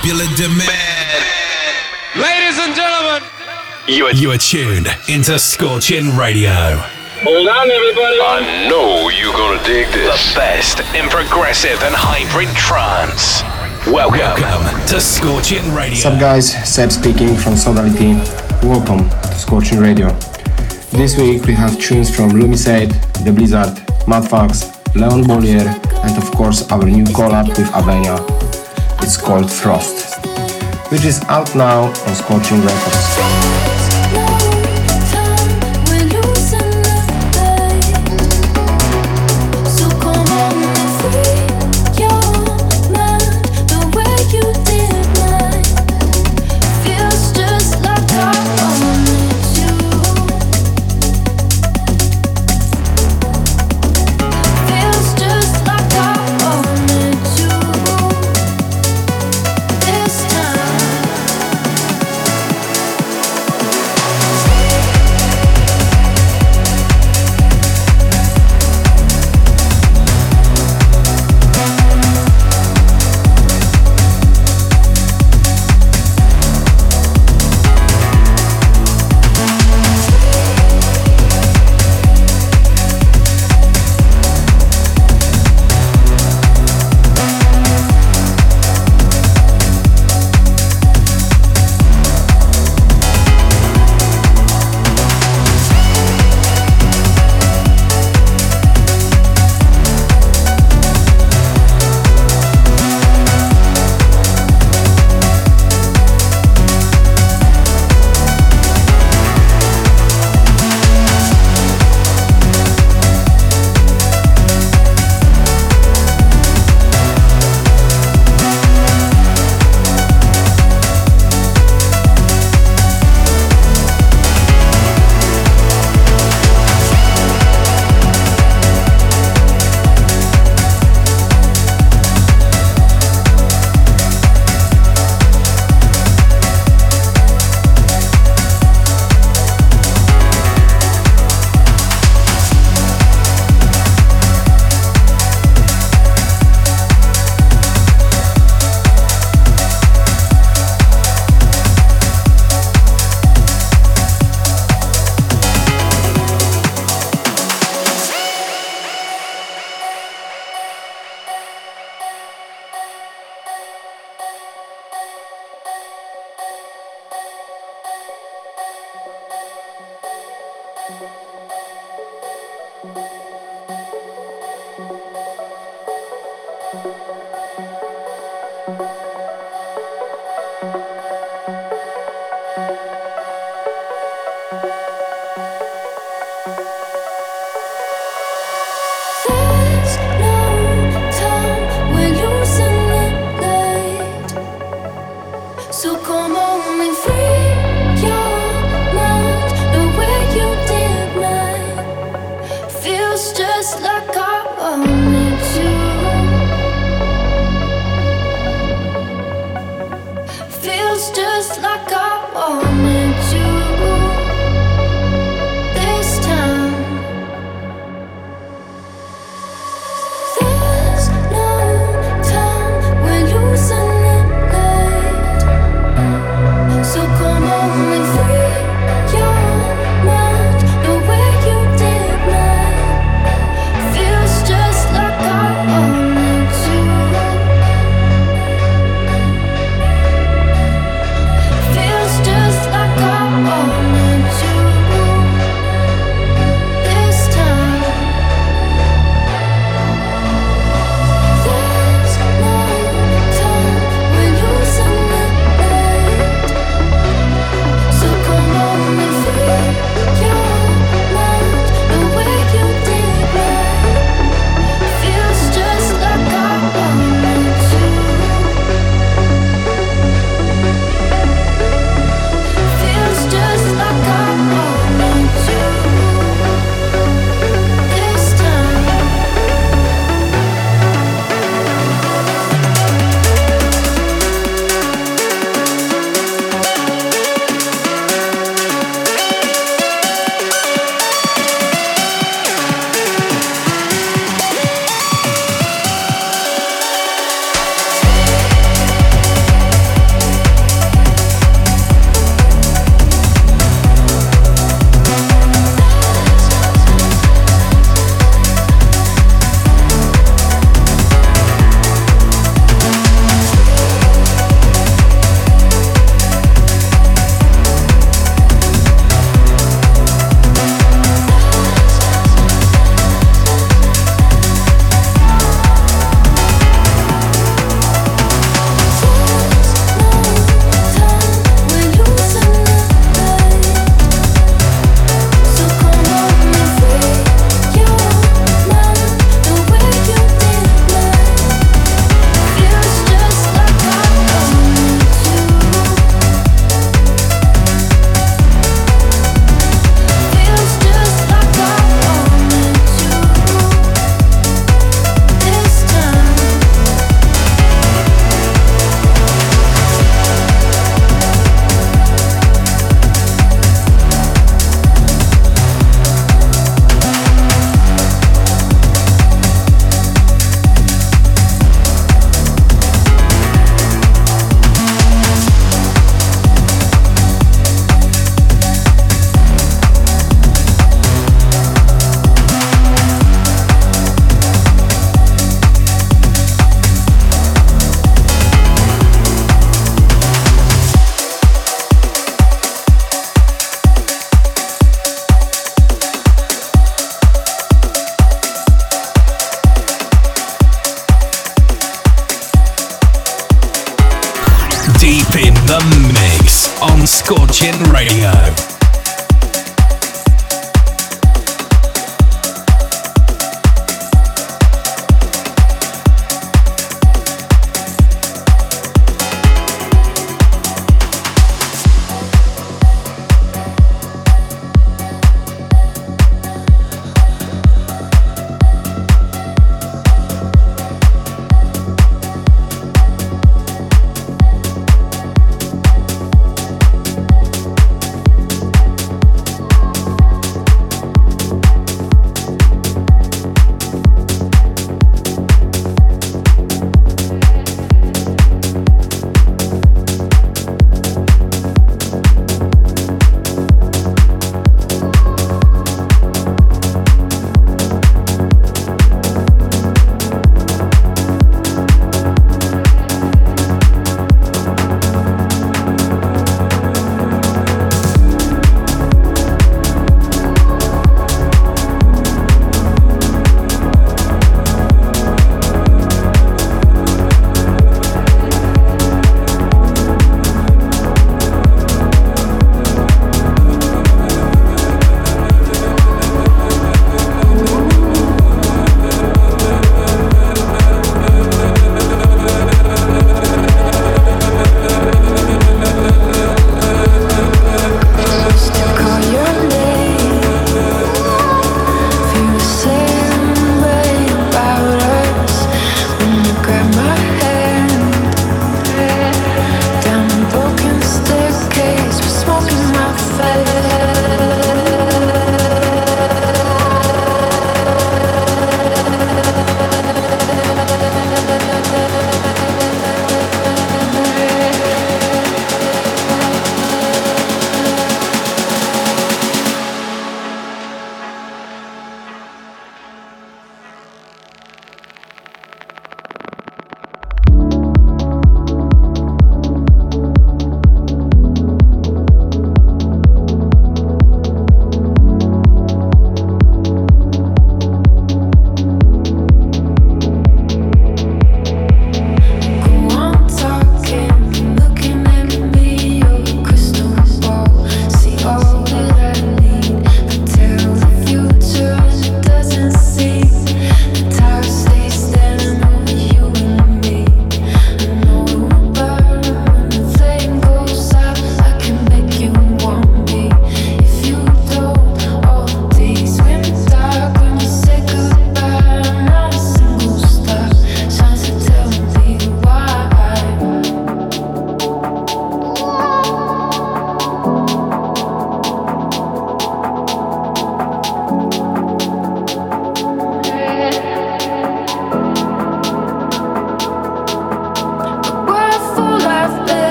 popular demand. Ladies and gentlemen, you are, you are tuned into Scorching Radio. Hold on, everybody. I know you're gonna dig this. The best in progressive and hybrid trance. Welcome, Welcome to Scorching Radio. What's up, guys? Seb speaking from Sodality. Welcome to Scorching Radio. This week we have tunes from Lumicide, The Blizzard, Madfax, Leon Bolier, and of course our new collab with Avenia. It's called Frost which is out now on Scorching Records.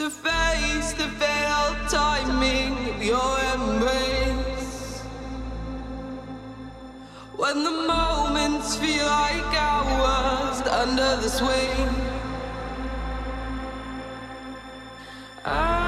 To face the fatal timing of your embrace. When the moments feel like hours under the swing. This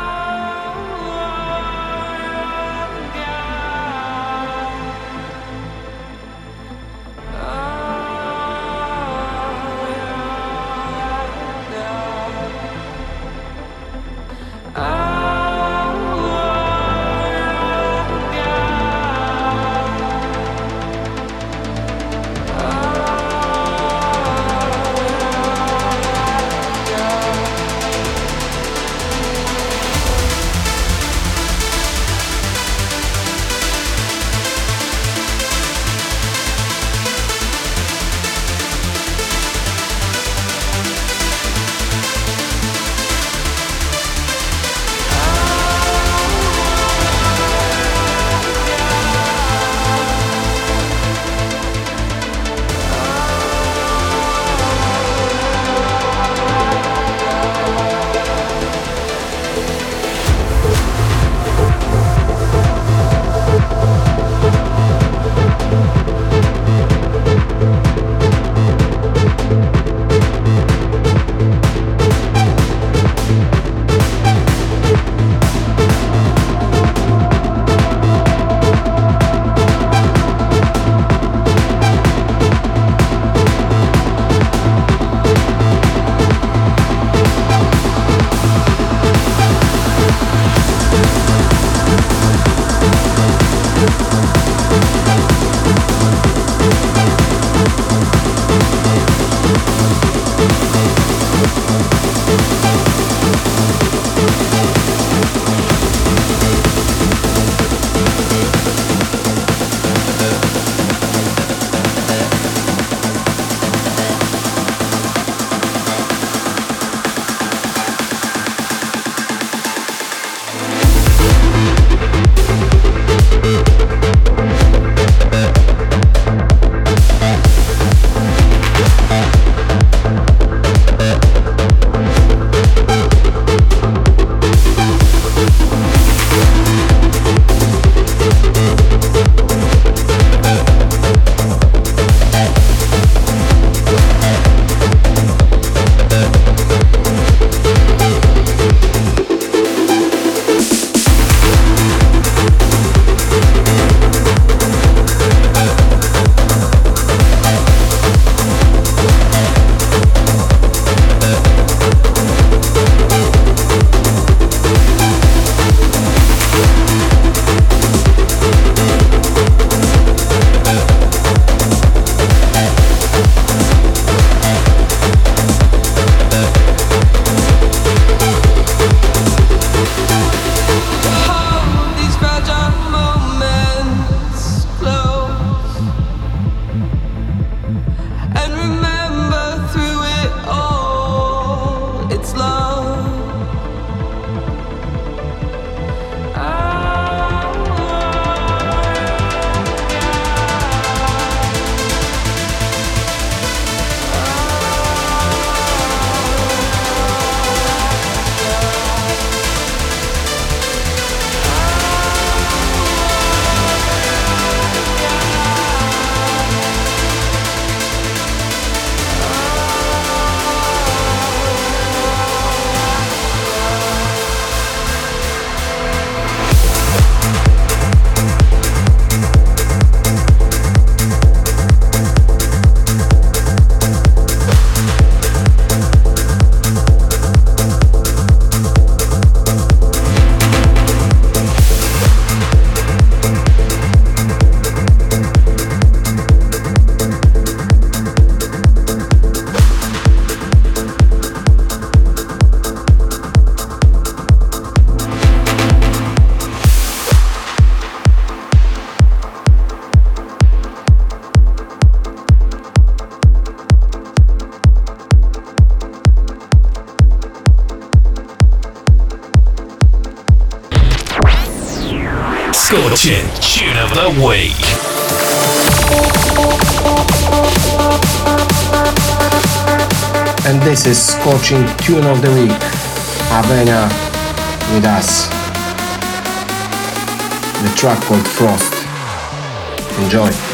Tune of the Week, Avenia with us. The track called Frost. Enjoy.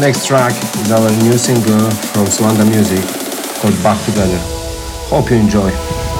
Next track is our new single from Suanda Music called Back Together. Hope you enjoy.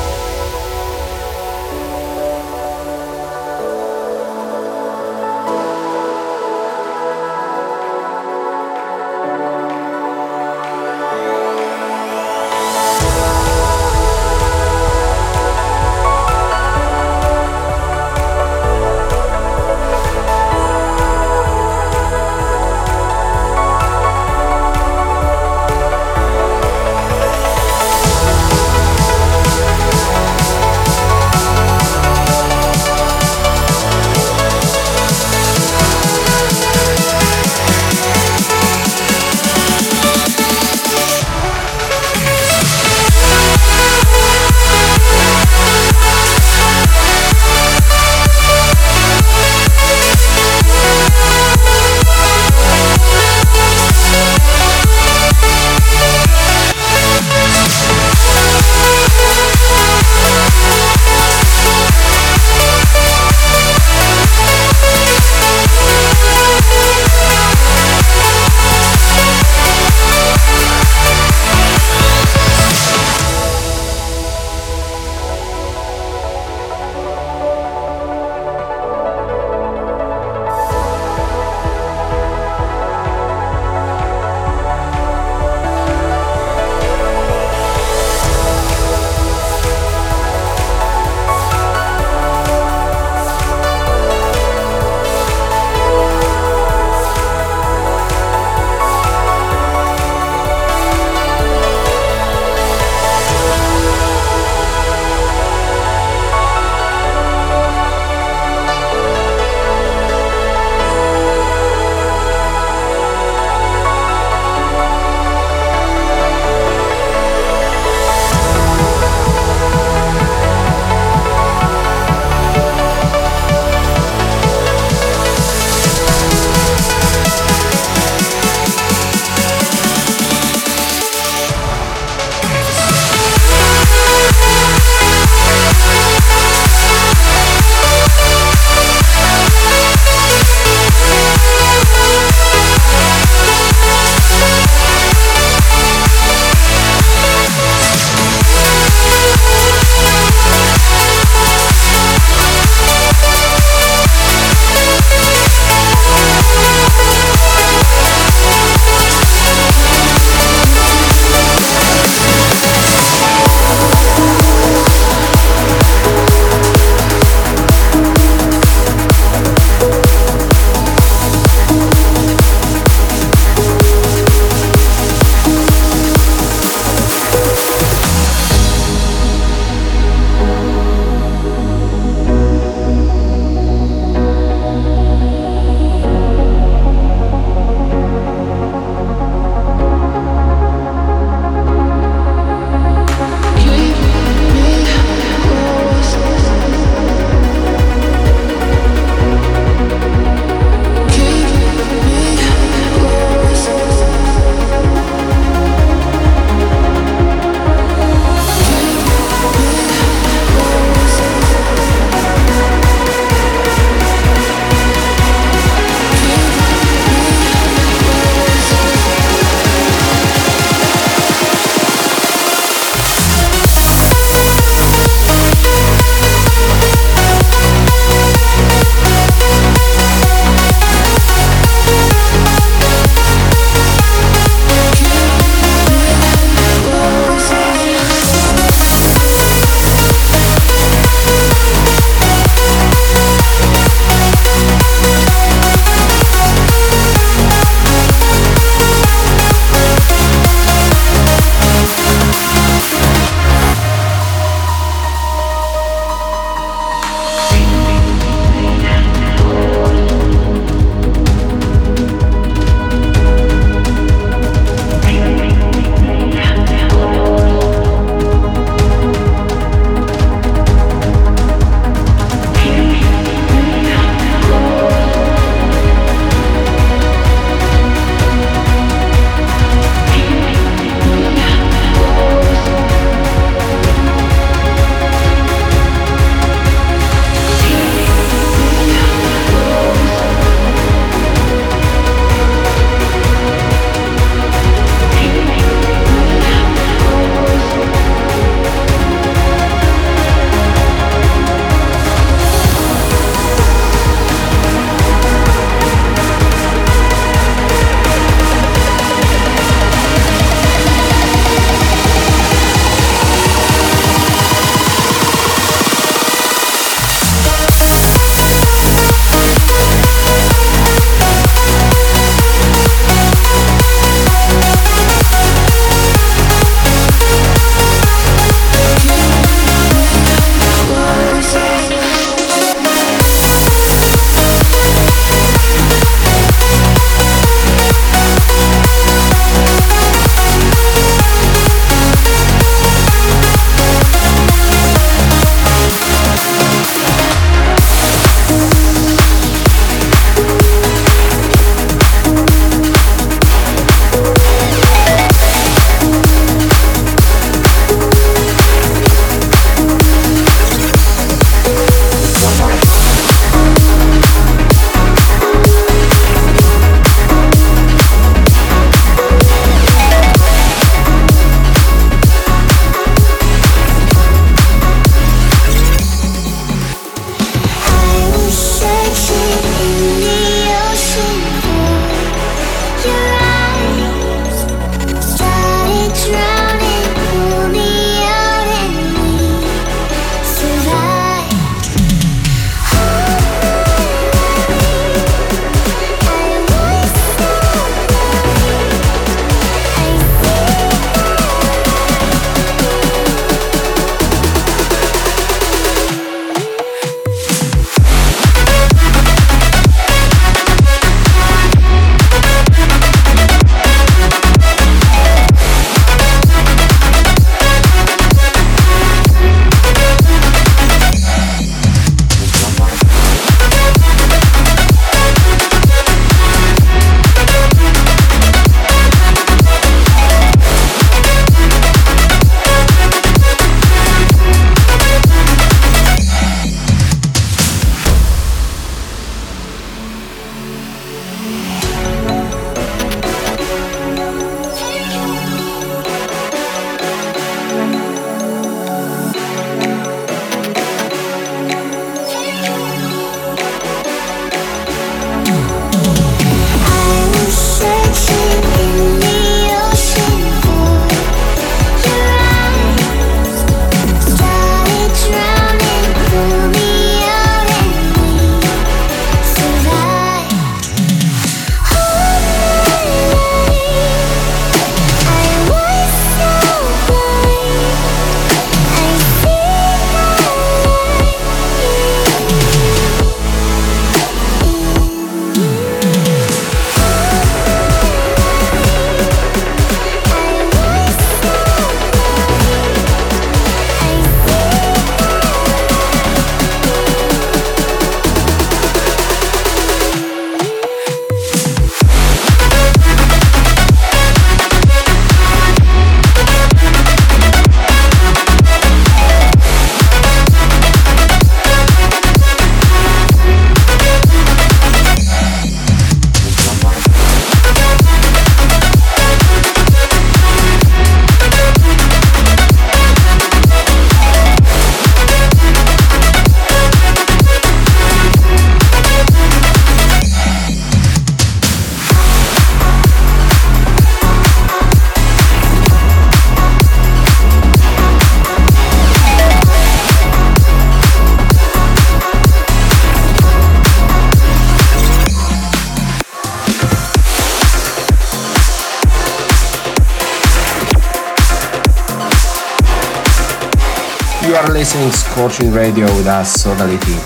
Scorching Radio with us, Sodality.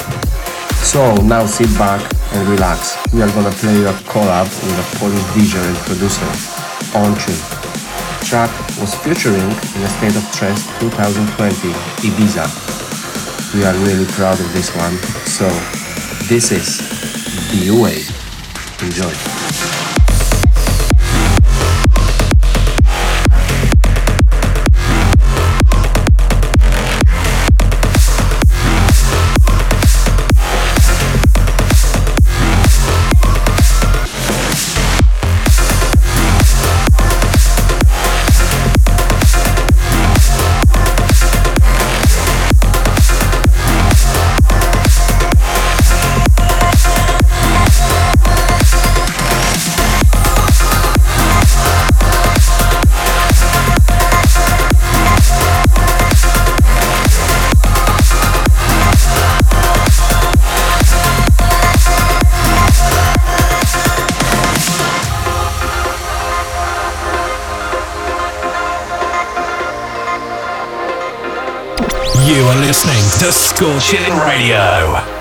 So now sit back and relax. We are gonna play a collab with a Polish DJ and producer, Ontune. Track was featuring in a State of Trance 2020 Ibiza. We are really proud of this one. So this is The way. Enjoy. To Scorching Radio.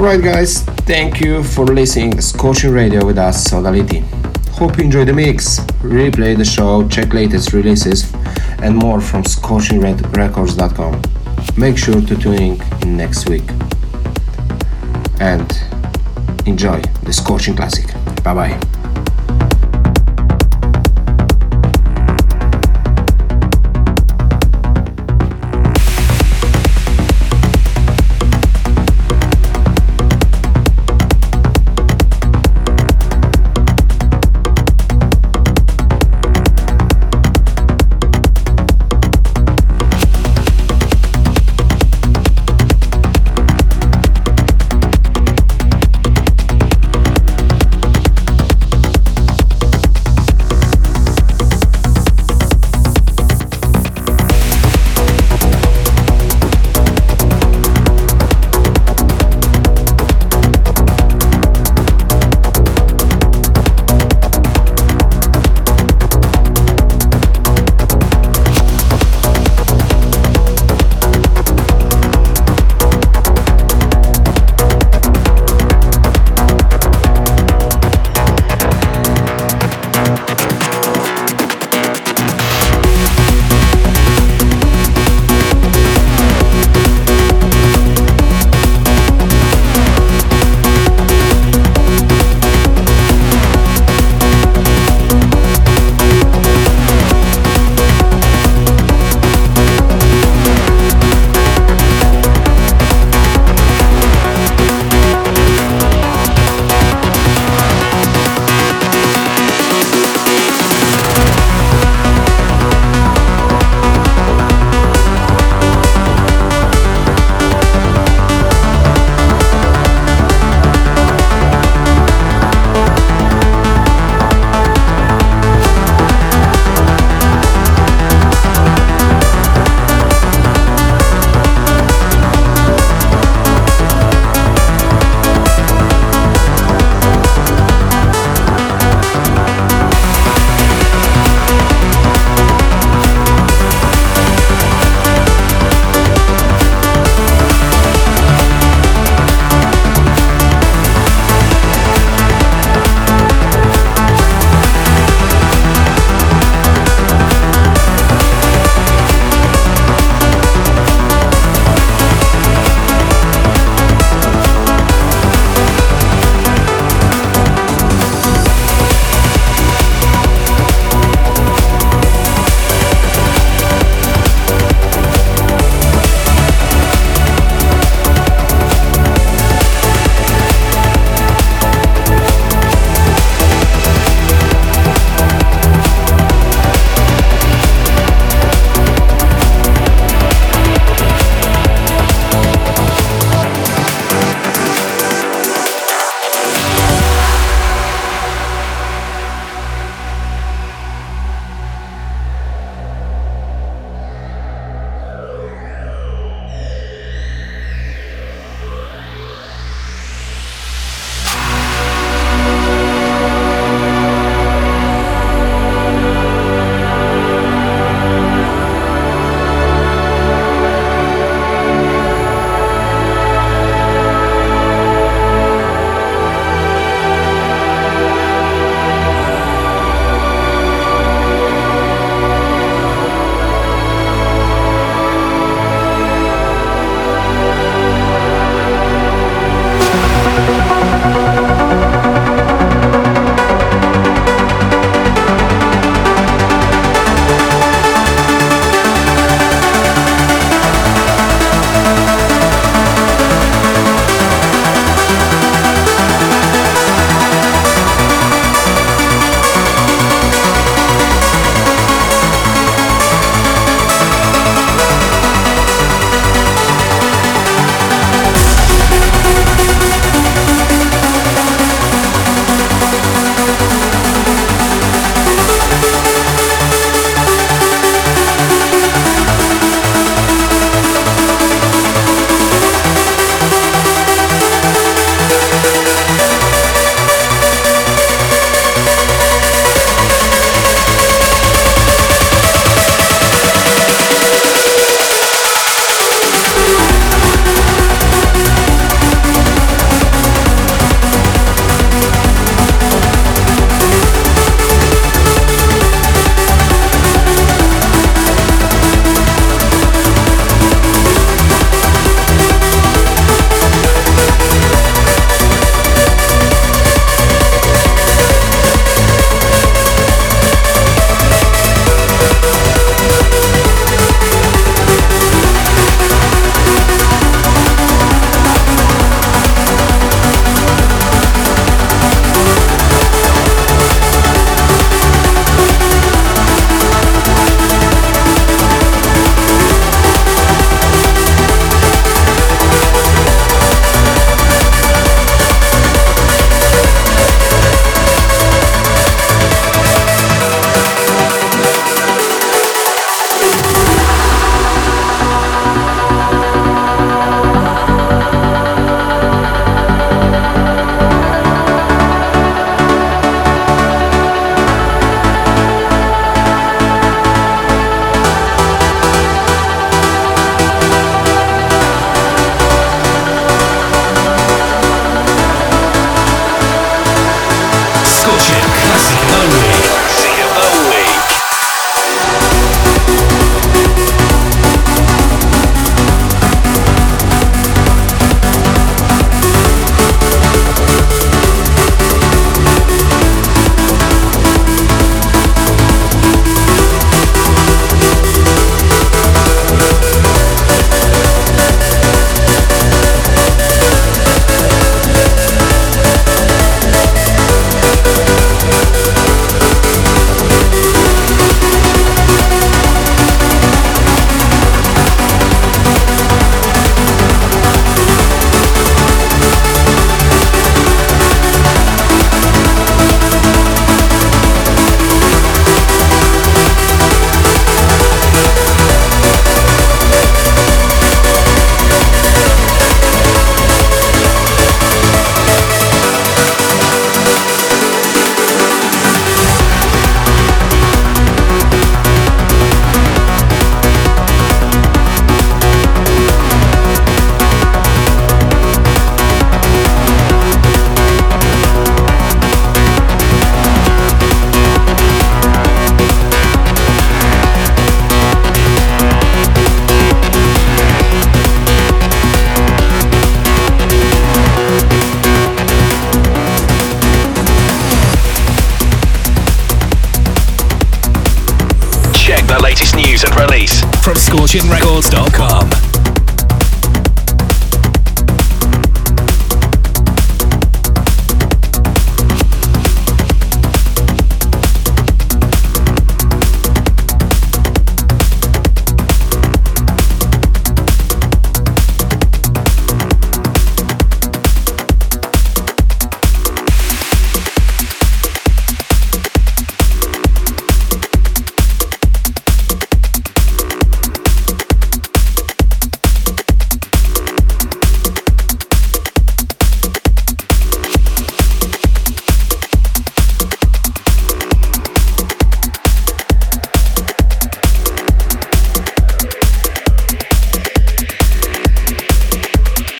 Alright, guys, thank you for listening Scorching Radio with us, Sodality. Hope you enjoy the mix. Replay the show, check latest releases, and more from scorchingredrecords.com. Make sure to tune in next week. And enjoy the Scorching Classic. Bye bye.